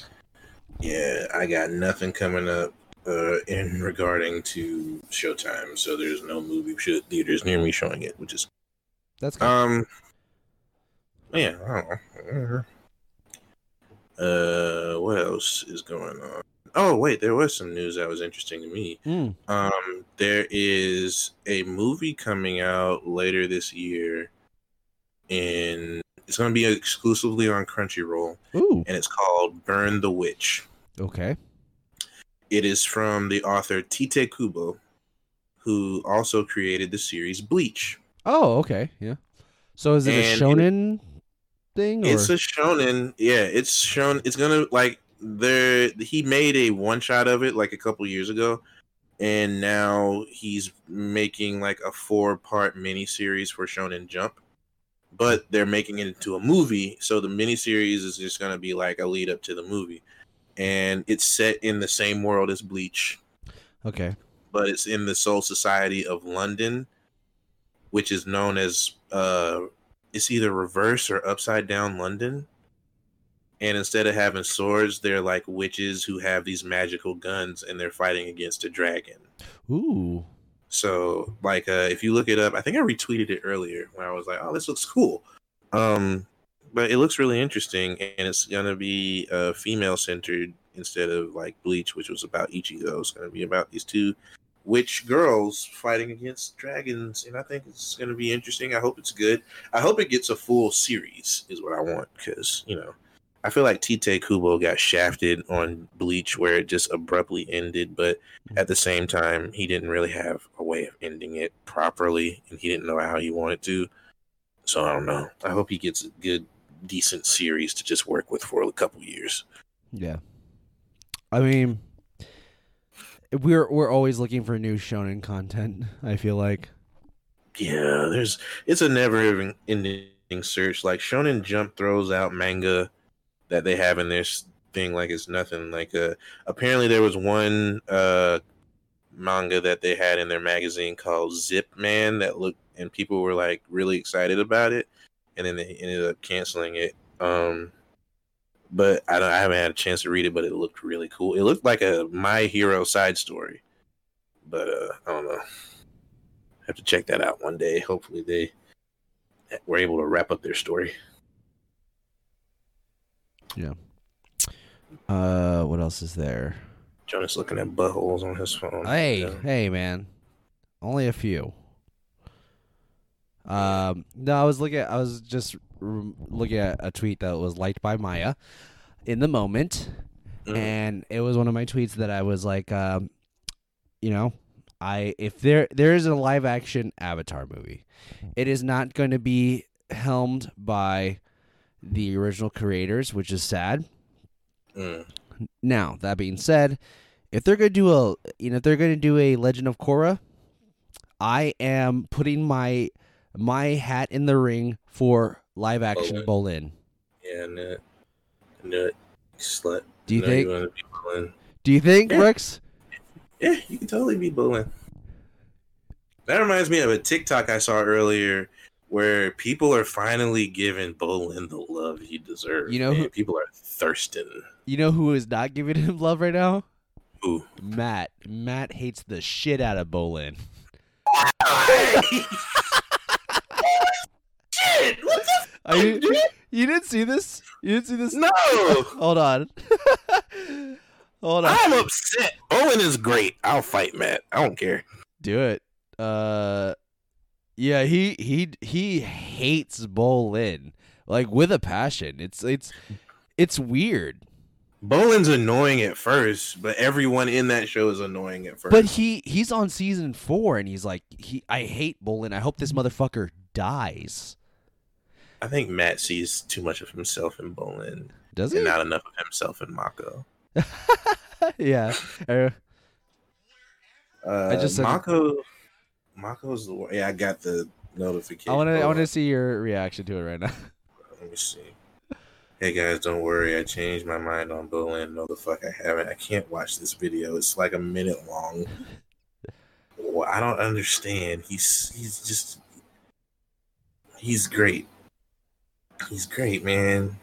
Yeah, I got nothing coming up uh, in regarding to Showtime, so there's no movie theaters near me showing it, which is That's good. um, yeah, I don't know. Uh, what else is going on? Oh wait, there was some news that was interesting to me. Mm. Um, there is a movie coming out later this year, and it's going to be exclusively on Crunchyroll, Ooh, and it's called Burn the Witch. okay. It is from the author Tite Kubo, who also created the series Bleach. Oh, okay. Yeah. So is it a And shonen thing? Or? It's a shonen. Yeah, it's shown. It's gonna like there. He made a one shot of it like a couple years ago, and now he's making like a four part mini series for Shonen Jump. But they're making it into a movie, so the mini series is just gonna be like a lead up to the movie, and it's set in the same world as Bleach. okay. but it's in the Soul Society of London, which is known as uh it's either reverse or upside down London. And instead of having swords, they're like witches who have these magical guns and they're fighting against a dragon. Ooh. So like uh if you look it up, I think I retweeted it earlier when I was like, "Oh, this looks cool." Um but it looks really interesting and it's going to be uh female centered instead of like Bleach which was about Ichigo. It's going to be about these two witch girls fighting against dragons and I think it's going to be interesting. I hope it's good. I hope it gets a full series is what I want cuz, you know, I feel like Tite Kubo got shafted on Bleach where it just abruptly ended, but mm-hmm. at the same time, he didn't really have a way of ending it properly, and he didn't know how he wanted to. So I don't know. I hope he gets a good, decent series to just work with for a couple years. Yeah. I mean, we're we're always looking for new shonen content. I feel like. Yeah, there's it's a never ending search. Like Shonen Jump throws out manga that they have in their thing like it's nothing. Like uh apparently there was one uh manga that they had in their magazine called Zip Man that looked and people were like really excited about it and then they ended up canceling it. Um but I don't I haven't had a chance to read it, but it looked really cool. It looked like a My Hero side story. But uh I don't know have to check that out one day. Hopefully, they were able to wrap up their story. Yeah. Uh, what else is there? Jonas looking at buttholes on his phone. Hey, Yeah. hey, man. Only a few. Um, no, I was looking. At, I was just looking at a tweet that was liked by Maya in the moment, Mhm. and it was one of my tweets that I was like, um, you know, I if there there is a live action Avatar movie, it is not going to be helmed by the original creators, which is sad. Mm. Now, that being said, if they're gonna do a you know if they're gonna do a Legend of Korra, I am putting my my hat in the ring for live action Bolin. Bolin. Yeah, nut, nut, slut. Do you think be Do you think, Yeah. Rex? Yeah, you can totally be Bolin. That reminds me of a TikTok I saw earlier where people are finally giving Bolin the love he deserves. You know who- people are thirsting. You know who is not giving him love right now? Ooh. Matt. Matt hates the shit out of Bolin. Shit! What the Are you, you didn't see this? You didn't see this? No! Hold on. Hold on. I'm upset. Owen is great. I'll fight Matt. I don't care. Do it. Uh yeah, he he he hates Bolin like with a passion. It's it's it's weird. Bolin's annoying at first, but everyone in that show is annoying at first. But he he's on season 4 and he's like he I hate Bolin. I hope this motherfucker dies. I think Matt sees too much of himself in Bolin Does he? and not enough of himself in Mako. yeah. Uh, Uh, I just said- Mako. Mako's the one. Yeah, I got the notification. I want to I want to see your reaction to it right now. Let me see. Hey guys, don't worry. I changed my mind on Bolin. No, the fuck I haven't. I can't watch this video. It's like a minute long. Well, I don't understand. He's he's just he's great. He's great, man.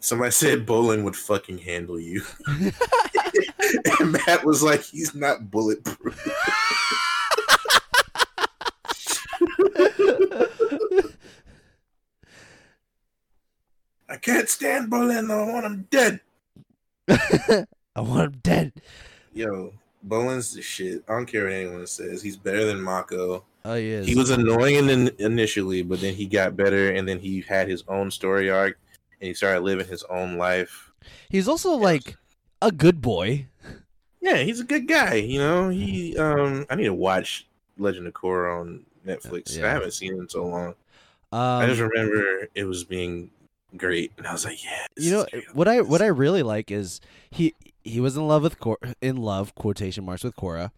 Somebody said Bolin would fucking handle you, and Matt was like, "He's not bulletproof." I can't stand Bolin. I want him dead. I want him dead. Yo, Bolin's the shit. I don't care what anyone says. He's better than Mako. Oh, he is. He was annoying in, initially, but then he got better, and then he had his own story arc, and he started living his own life. He's also like a good boy. Yeah, he's a good guy. You know, he. Um, I need to watch Legend of Korra on Netflix. Yeah. I haven't seen it in so long. Um, I just remember it was being great, and I was like, yeah. you know what I what I really like is he he was in love with Cor- in love quotation marks with Korra.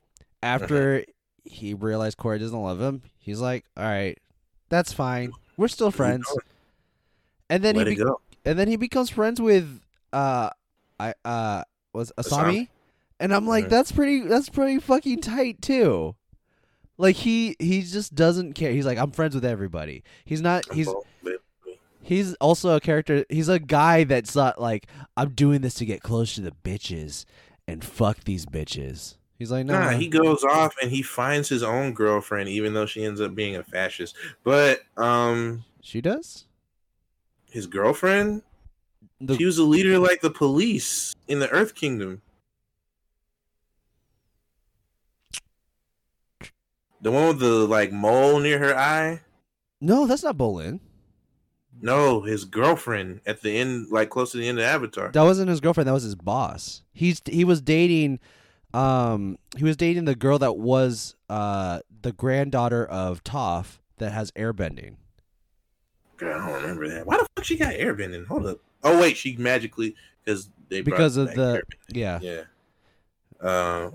After he realized Korra doesn't love him, he's like, "All right, that's fine. We're still friends." And then Let he be- and then he becomes friends with uh I uh was Asami, and I'm like, Mhm. "That's pretty that's pretty fucking tight too." Like he he just doesn't care. He's like, "I'm friends with everybody." He's not he's He's also a character. He's a guy that's not like I'm doing this to get close to the bitches and fuck these bitches. He's like, no, Nah, he goes off and he finds his own girlfriend, even though she ends up being a fascist. But um, she does. his girlfriend, The, she was a leader like the police in the Earth Kingdom. The one with the like mole near her eye. no, that's not Bolin. No, his girlfriend at the end, like close to the end of Avatar. That wasn't his girlfriend. That was his boss. He's he was dating, um, he was dating the girl that was uh the granddaughter of Toph that has airbending. Girl, I don't remember that. Why the fuck she got airbending? Hold up. Oh wait, she magically because they Because of the- airbending. Yeah, Yeah. Uh,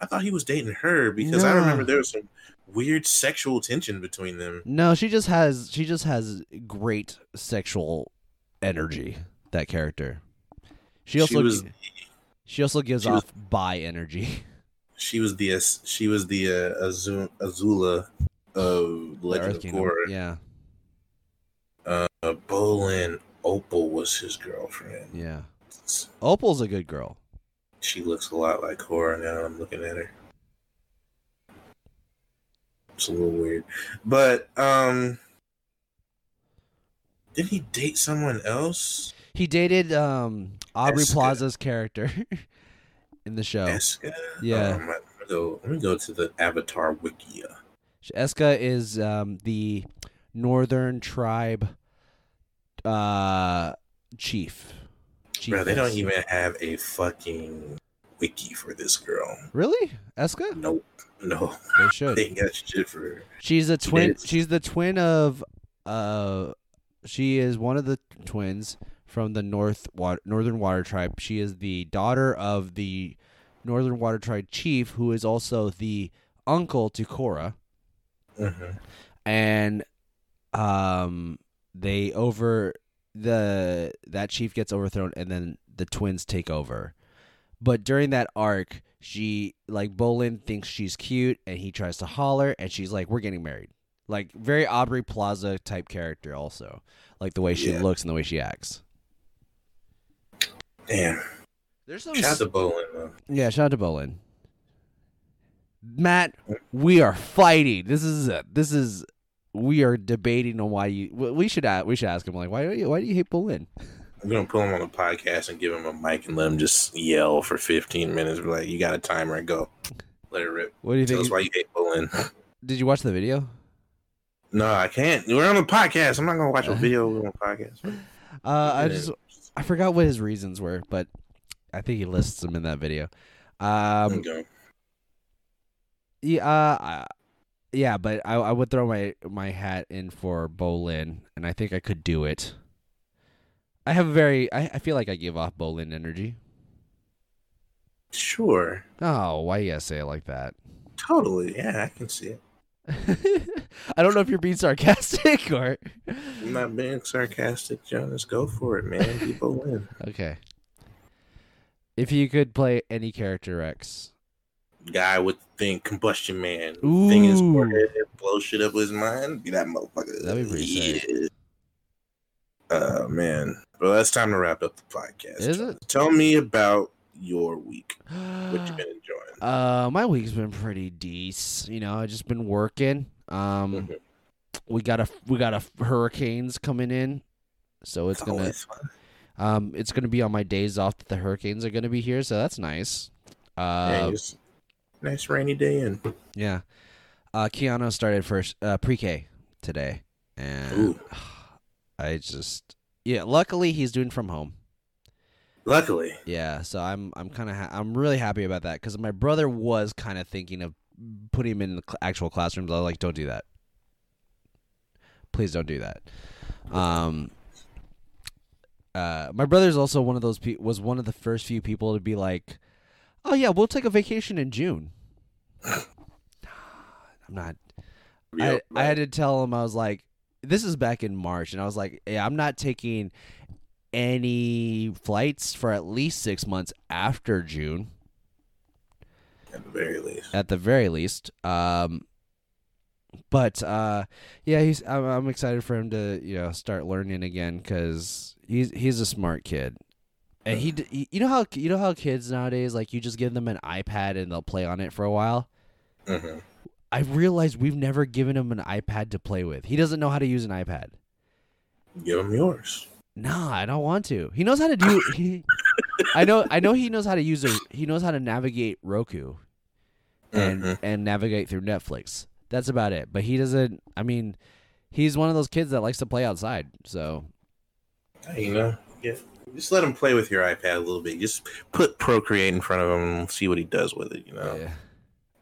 I thought he was dating her because I remember there was some weird sexual tension between them. no, she just has she just has great sexual energy. That character. She also was gi- she also gives she was- off bi energy. she was the she was the uh, Azu- Azula of The Legend of Korra. Yeah, Uh, Bolin Opal was his girlfriend. yeah. Opal's a good girl. She looks a lot like Korra now. I'm looking at her. It's a little weird, but um, did he date someone else? He dated um Aubrey Eska. Plaza's character in the show. Eska. Yeah. Um, let me go. Let me go to the Avatar Wikia. Eska is um the northern tribe uh chief. Bro, they don't even have a fucking wiki for this girl. Really? Eska? Nope. No, They should. they got shit for her. She's a twin. She's the twin of. Uh, she is one of the twins from the North Water, Northern Water Tribe. She is the daughter of the Northern Water Tribe chief, who is also the uncle to Korra. hmm And um, they over the that chief gets overthrown, and then the twins take over. But during that arc, she like Bolin thinks she's cute, and he tries to holler, and she's like, "We're getting married." Like very Aubrey Plaza type character, also like the way she Yeah. looks and the way she acts. Damn. There's some Shout out to Bolin though. Yeah, shout out to Bolin. Matt, we are fighting. This is a, this is we are debating on why you. we- We should ask, we should ask him like why do you why do you hate Bolin? I'm gonna pull him on the podcast and give him a mic and let him just yell for 15 minutes. Be like, you got a timer, and go. Let it rip. What do you Tell think? us why you hate Bolin. Did you watch the video? no, I can't. We're on the podcast. I'm not gonna watch a video on the podcast. Uh, I just I forgot what his reasons were, but I think he lists them in that video. Um, Okay. yeah, uh, yeah, but I, I would throw my my hat in for Bolin, and I think I could do it. I have a very I, I feel like I give off Bolin energy. Sure. Oh, why you gotta say it like that? Totally. Yeah, I can see it. I don't know if you're being sarcastic or I'm not being sarcastic, Jonas. Go for it, man. People win. okay. If you could play any character, Rex, Guy with the thing, combustion man. Thing Ooh. forehead and blow shit up with his mind. Be that motherfucker. That'd be pretty sick. Yeah. Uh man. Well, that's time to wrap up the podcast. Is it? Tell me about your week. What you been enjoying? Uh, my week's been pretty decent. You know, I just been working. Um, Mhm. we got a we got a hurricanes coming in, so it's gonna um it's gonna be on my days off that the hurricanes are gonna be here, so that's nice. Uh, nice rainy day in. yeah. Uh, Keanu started first uh, pre-K today, and Ooh. I just yeah. Luckily, he's doing from home. Luckily. Yeah, so I'm I'm kind of ha- I'm really happy about that because my brother was kind of thinking of putting him in the cl- actual classrooms. I was like, don't do that. Please don't do that. Um, uh, my brother's also one of those pe- was one of the first few people to be like, oh yeah, we'll take a vacation in June. I'm not. I, Real, I had to tell him I was like, this is back in March, and I was like, yeah, I'm not taking any flights for at least six months after June, at the very least. at the very least. Um, but uh, yeah, he's I'm, I'm excited for him to you know start learning again because he's he's a smart kid. And he, you know how you know how kids nowadays like you just give them an iPad and they'll play on it for a while. hmm I realized we've never given him an iPad to play with. He doesn't know how to use an iPad. Give him yours. Nah, I don't want to. He knows how to do. He, I know. I know he knows how to use a. He knows how to navigate Roku, and Mhm. and navigate through Netflix. That's about it. But he doesn't. I mean, he's one of those kids that likes to play outside. So Hey, you know, yeah. Just let him play with your iPad a little bit. Just put Procreate in front of him and see what he does with it. You know, yeah,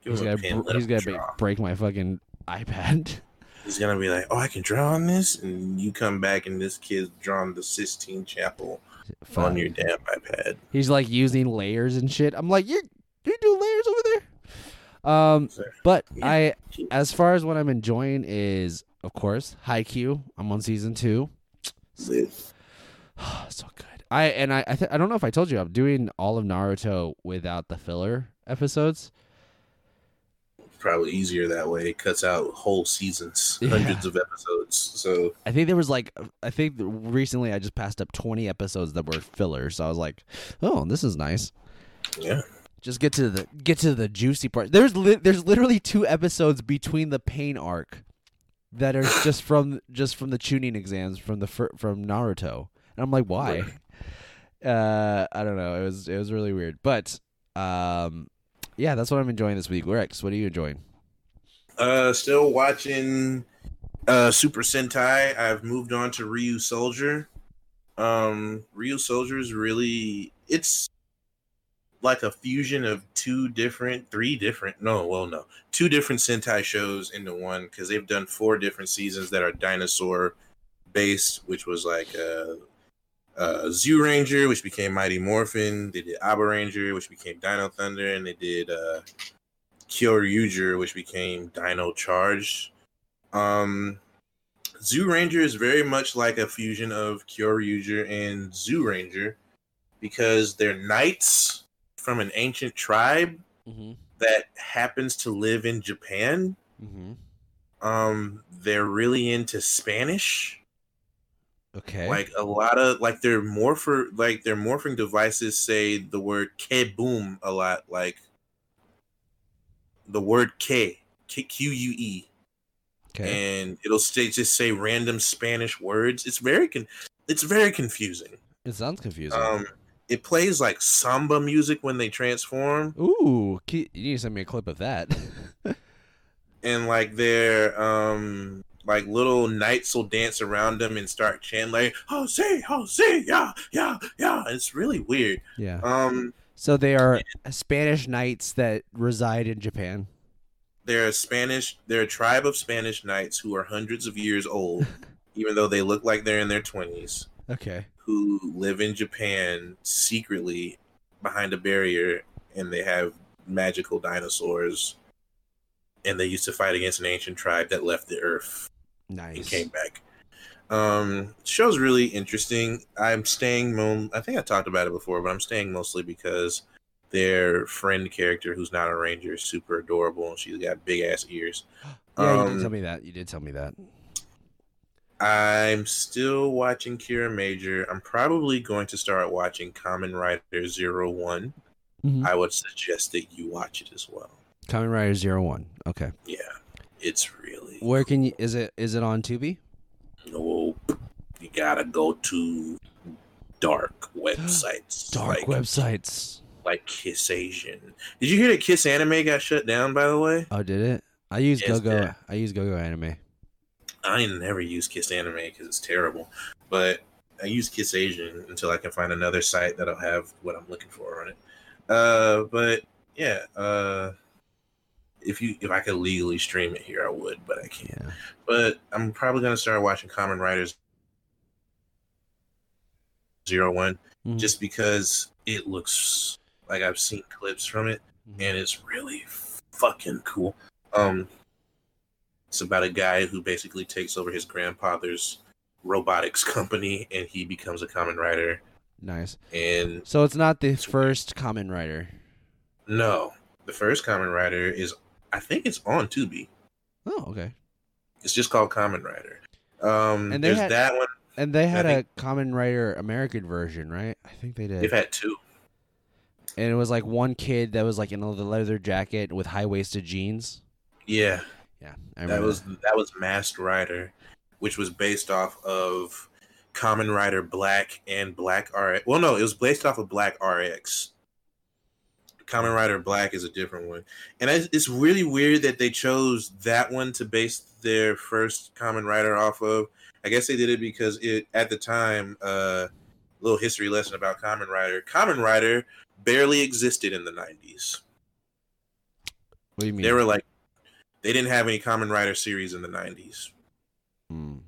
Give he's him a gonna br- he's gonna be, break my fucking iPad. He's gonna be like, "Oh, I can draw on this," and you come back and this kid's drawn the Sistine Chapel Fuck. on your damn iPad. He's like using layers and shit. I'm like, you you do layers over there. Um, but. I as far as what I'm enjoying is, of course, Haikyuu. I'm on season two. So good. I and I I, th- I don't know if I told you I'm doing all of Naruto without the filler episodes. Probably easier that way. It cuts out whole seasons, Yeah. hundreds of episodes. So I think there was like I think recently I just passed up 20 episodes that were fillers. So I was like, oh, this is nice. yeah, Just get to the get to the juicy part. There's li- there's literally two episodes between the pain arc that are just from just from the Chunin exams from the fir- from Naruto. And I'm like, why? Uh, I don't know. It was it was really weird, but um, yeah, that's what I'm enjoying this week. Rex, what are you enjoying? Uh, still watching uh Super Sentai. I've moved on to Ryusoulger. Um, Ryusoulger is really it's like a fusion of two different, three different. No, well, no, two different Sentai shows into one because they've done four different seasons that are dinosaur based, which was like uh, uh, Zyuranger, which became Mighty Morphin. They did Abaranger, which became Dino Thunder, and they did uh, Kyoryuger, which became Dino Charge. Um, Zyuranger is very much like a fusion of Kyoryuger and Zyuranger because they're knights from an ancient tribe Mm-hmm. that happens to live in Japan. Mm-hmm. Um, they're really into Spanish. Okay. Like a lot of like their morpher like their morphing devices say the word K boom a lot, like the word K K Q U E. okay. And it'll stay just say random Spanish words. It's very con- it's very confusing. It sounds confusing. Um it plays like samba music when they transform. Ooh, you need to send me a clip of that. and like their um like little knights will dance around them and start chanting like Jose, Jose, yeah, yeah, yeah. It's really weird. yeah. Um So they are Spanish knights that reside in Japan. they're a Spanish they're a tribe of Spanish knights who are hundreds of years old, even though they look like they're in their twenties, Okay. who live in Japan secretly behind a barrier and they have magical dinosaurs. And they used to fight against an ancient tribe that left the earth. And came back. Um, show's really interesting. I'm staying. Mo- I think I talked about it before, but I'm staying mostly because their friend character, who's not a ranger, is super adorable, and she's got big ass ears. Yeah, you Um, did tell me that. You did tell me that. I'm still watching Kiramager. I'm probably going to start watching Kamen Rider Zero One. Mhm. I would suggest that you watch it as well. Kamen Rider Zero One. Okay. Yeah, it's really Where can you? Is it? Is it on Tubi? nope. You gotta go to dark websites. Dark like- websites. like Kiss Asian. Did you hear that Kiss Anime got shut down? By the way, Oh, did it? I use Yes, GoGo. yeah. I use GoGo Anime. I never use Kiss Anime because it's terrible. But I use Kiss Asian until I can find another site that'll have what I'm looking for on it. Uh, but yeah, uh, if you if I could legally stream it here, I would, but I can't. Yeah. But I'm probably gonna start watching Kamen Riders Zero One Mhm. just because it looks like I've seen clips from it Mhm. and it's really fucking cool. Um, it's about a guy who basically takes over his grandfather's robotics company and he becomes a Kamen Rider. Nice. And So it's not the first Kamen Rider. no, the first Kamen Rider is, I think it's on Tubi. Oh, okay. It's just called Kamen Rider. Um, And there's had- that one. And they had think- a Kamen Rider American version, right? I think they did. They've had two. and it was like one kid that was like in a leather jacket with high waisted jeans. Yeah, Yeah, I that was that was Masked Rider, which was based off of Kamen Rider Black and Black RX. Well, no, it was based off of Black RX. Kamen Rider Black is a different one, and it's really weird that they chose that one to base their first Kamen Rider off of. I guess they did it because it at the time. Uh, little history lesson about Kamen Rider. Kamen Rider barely existed in the '90s. What do you mean? They were like, they didn't have any Kamen Rider series in the '90s. Mm.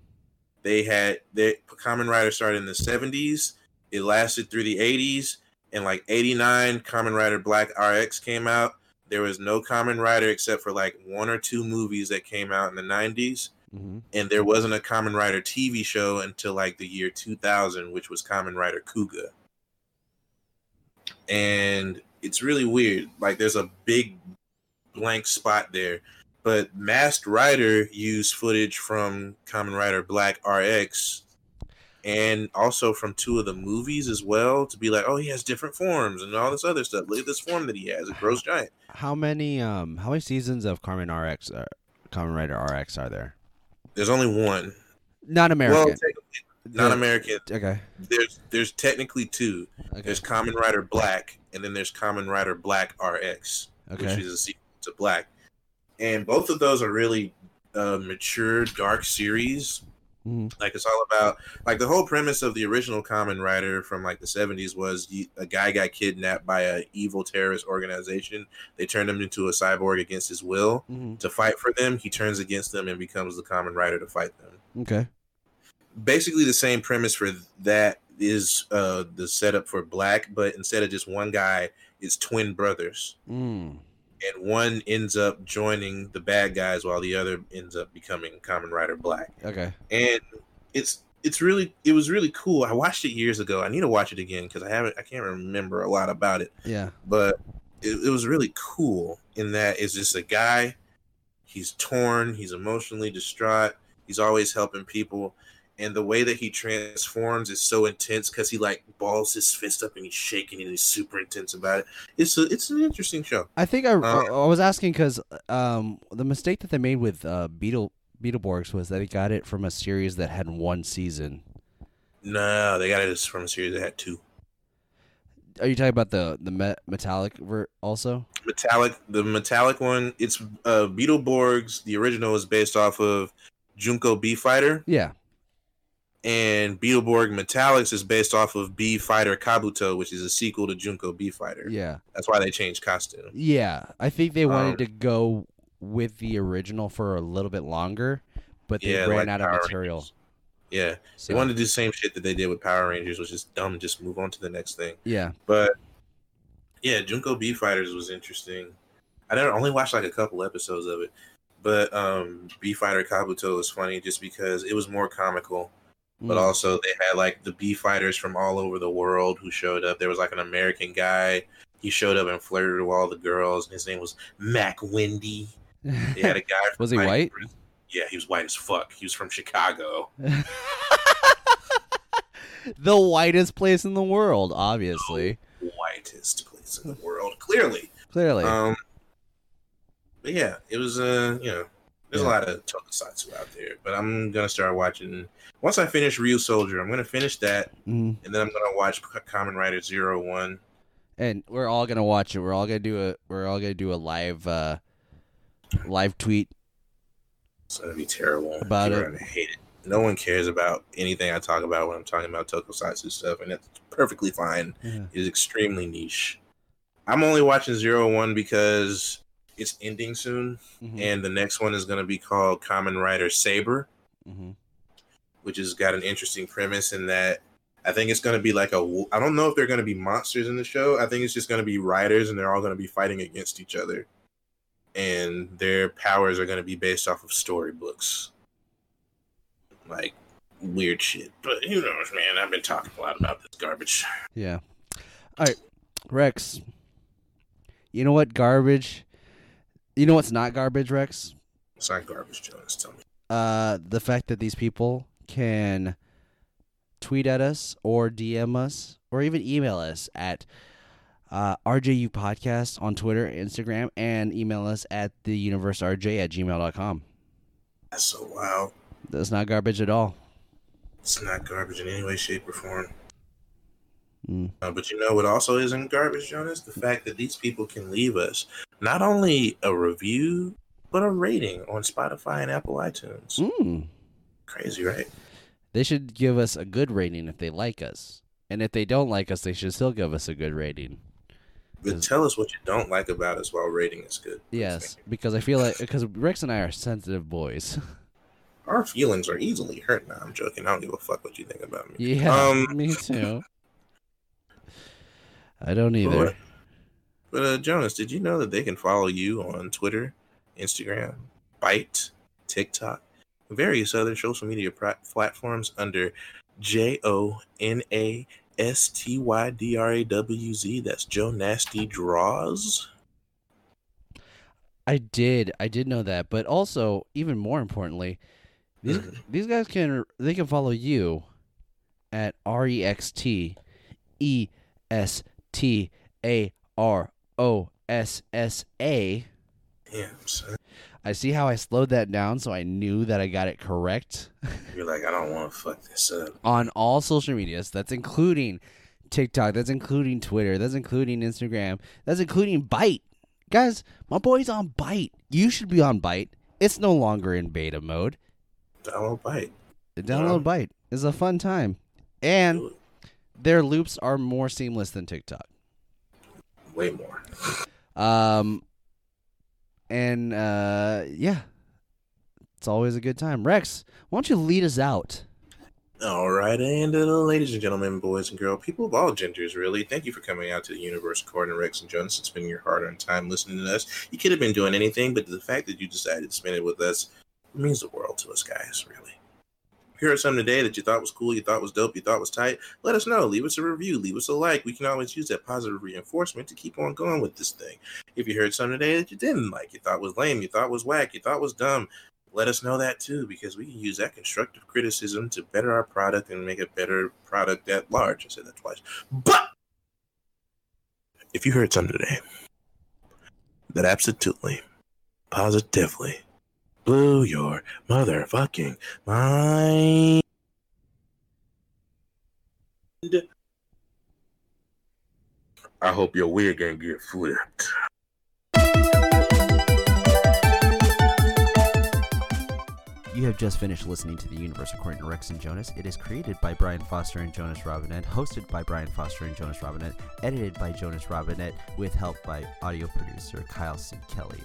they had their Kamen Rider started in the 70s. It lasted through the 80s, and like 89, Kamen Rider Black RX came out. There was no Kamen Rider except for like one or two movies that came out in the 90s, mm-hmm. and there wasn't a Kamen Rider TV show until like the year 2000, which was Kamen Rider Kuuga. And it's really weird. Like there's a big blank spot there. But Masked Rider used footage from Kamen Rider Black RX and also from two of the movies as well to be like, oh, he has different forms and all this other stuff. Look at this form that he has. It grows giant. How many um how many seasons of Kamen RX are Kamen Rider RX are there? There's only one. Not American. technically, not American. Okay. There's there's technically two. Okay. There's Kamen Rider Black, and then there's Kamen Rider Black RX, which Okay. is a sequel to Black. And both of those are really uh, mature, dark series. Mhm. Like it's all about like the whole premise of the original Kamen Rider from like the 70s was a guy got kidnapped by a evil terrorist organization. They turned him into a cyborg against his will Mhm. to fight for them. He turns against them and becomes the Kamen Rider to fight them Okay. basically the same premise for that is uh the setup for black but instead of just one guy it's twin brothers Mm. And one ends up joining the bad guys while the other ends up becoming Kamen Rider black Okay. and it's it's really it was really cool. I watched it years ago. I need to watch it again because I haven't I can't remember a lot about it. Yeah. But it, it was really cool in that it's just a guy. He's torn. He's emotionally distraught. He's always helping people, and the way that he transforms is so intense because he like balls his fist up and he's shaking and he's super intense about it. It's a, it's an interesting show. I think I, Uh, I was asking because um, the mistake that they made with uh, Beetle Beetleborgs was that they got it from a series that had one season. No, they got it from a series that had two. Are you talking about the the me- metallic ver- also? Metallic, the metallic one. It's uh Beetleborgs. The original is based off of Junko B Fighter, Yeah. And Beetleborg Metallics is based off of B Fighter Kabuto, which is a sequel to Junko B Fighter. Yeah. That's why they changed costume. Yeah. I think they wanted Um, to go with the original for a little bit longer, but they Yeah, ran like out of material. Rangers. Yeah, So, they wanted to do the same shit that they did with Power Rangers, which is dumb. Just move on to the next thing. yeah. But yeah, Junko B Fighters was interesting. I never only watched like a couple episodes of it, but um B Fighter Kabuto was funny just because it was more comical. But Mm. also they had like the B fighters from all over the world who showed up. There was like an American guy. He showed up and flirted with all the girls. His name was Mac Wendy. They had a guy. From Was he white? Yeah, he was white as fuck. He was from Chicago. the whitest place in the world, obviously. Whitest place in the world, clearly. Clearly. Um, but yeah, it was uh, you know, there's Yeah. a lot of tokusatsu out there. But I'm gonna start watching once I finish Ryusoulger. I'm gonna finish that, Mhm. and then I'm gonna watch Kamen Rider Zero One. and we're all gonna watch it. We're all gonna do a. We're all gonna do a live, uh, live tweet. It's gonna be terrible. About People it. gonna hate it. No one cares about anything I talk about when I'm talking about tokusatsu stuff, and that's perfectly fine. Yeah. It is extremely niche. I'm only watching Zero One because it's ending soon, Mhm. and the next one is gonna be called Kamen Rider Saber. Mhm. which has got an interesting premise in that I think it's going to be like a. I don't know if they're going to be monsters in the show. I think it's just going to be riders, and they're all going to be fighting against each other, and their powers are going to be based off of storybooks, like weird shit. But who knows, man? I've been talking a lot about this garbage. Yeah. All right, Rex. You know what garbage? You know what's not garbage, Rex? It's not garbage, Jonas. Tell me. Uh, the fact that these people can tweet at us or DM us or even email us at uh, RJU Podcast on Twitter, Instagram, and email us at the universerj at gmail.com. That's so wild. That's not garbage at all. It's not garbage in any way, shape, or form. Mm. Uh, but you know what also isn't garbage, Jonas? The fact that these people can leave us not only a review, but a rating on Spotify and Apple iTunes. Mm. Crazy, right? They should give us a good rating if they like us. And if they don't like us, they should still give us a good rating. But tell us what you don't like about us while rating is good. Yes, because I feel like because Rex and I are sensitive boys. Our feelings are easily hurt. Now I'm joking. I don't give a fuck what you think about me. yeah, Um, me too. I don't either. but uh, Jonas, did you know that they can follow you on Twitter, Instagram, Byte, TikTok, various other social media platforms under J O N A S T Y D R A W Z? That's Joe Nasty Draws. I did, I did know that, but also even more importantly, these Mhm. these guys can they can follow you at R E X T E S T A R O S S A. Yeah, son. I see how I slowed that down so I knew that I got it correct. You're like, I don't want to fuck this up. on all social medias. That's including TikTok. That's including Twitter. That's including Instagram. That's including Byte. Guys, my boy's on Byte. You should be on Byte. It's no longer in beta mode. Download Byte. Download Byte. It's a fun time. And their loops are more seamless than TikTok. Way more. Um and uh yeah. It's always a good time. Rex, why don't you lead us out? All right, and uh, ladies and gentlemen, boys and girls, people of all genders, really, thank you for coming out to the universe, Court and Rex, and Jonas, and spending your hard-earned time listening to us. You could have been doing anything, but the fact that you decided to spend it with us means the world to us, guys. Really, Heard something today that you thought was cool, you thought was dope, you thought was tight, let us know. Leave us a review, leave us a like. We can always use that positive reinforcement to keep on going with this thing. If you heard something today that you didn't like, you thought was lame, you thought was whack, you thought was dumb, let us know that too, because we can use that constructive criticism to better our product and make a better product at large. I said that twice. But if you heard something today that absolutely, positively blew your motherfucking mind. I hope your wig ain't get flipped. You have just finished listening to The Universe According to Rex and Jonas. It is created by Brian Foster and Jonas Robinette, hosted by Brian Foster and Jonas Robinette, edited by Jonas Robinette, with help by audio producer Kyle C. Kelly.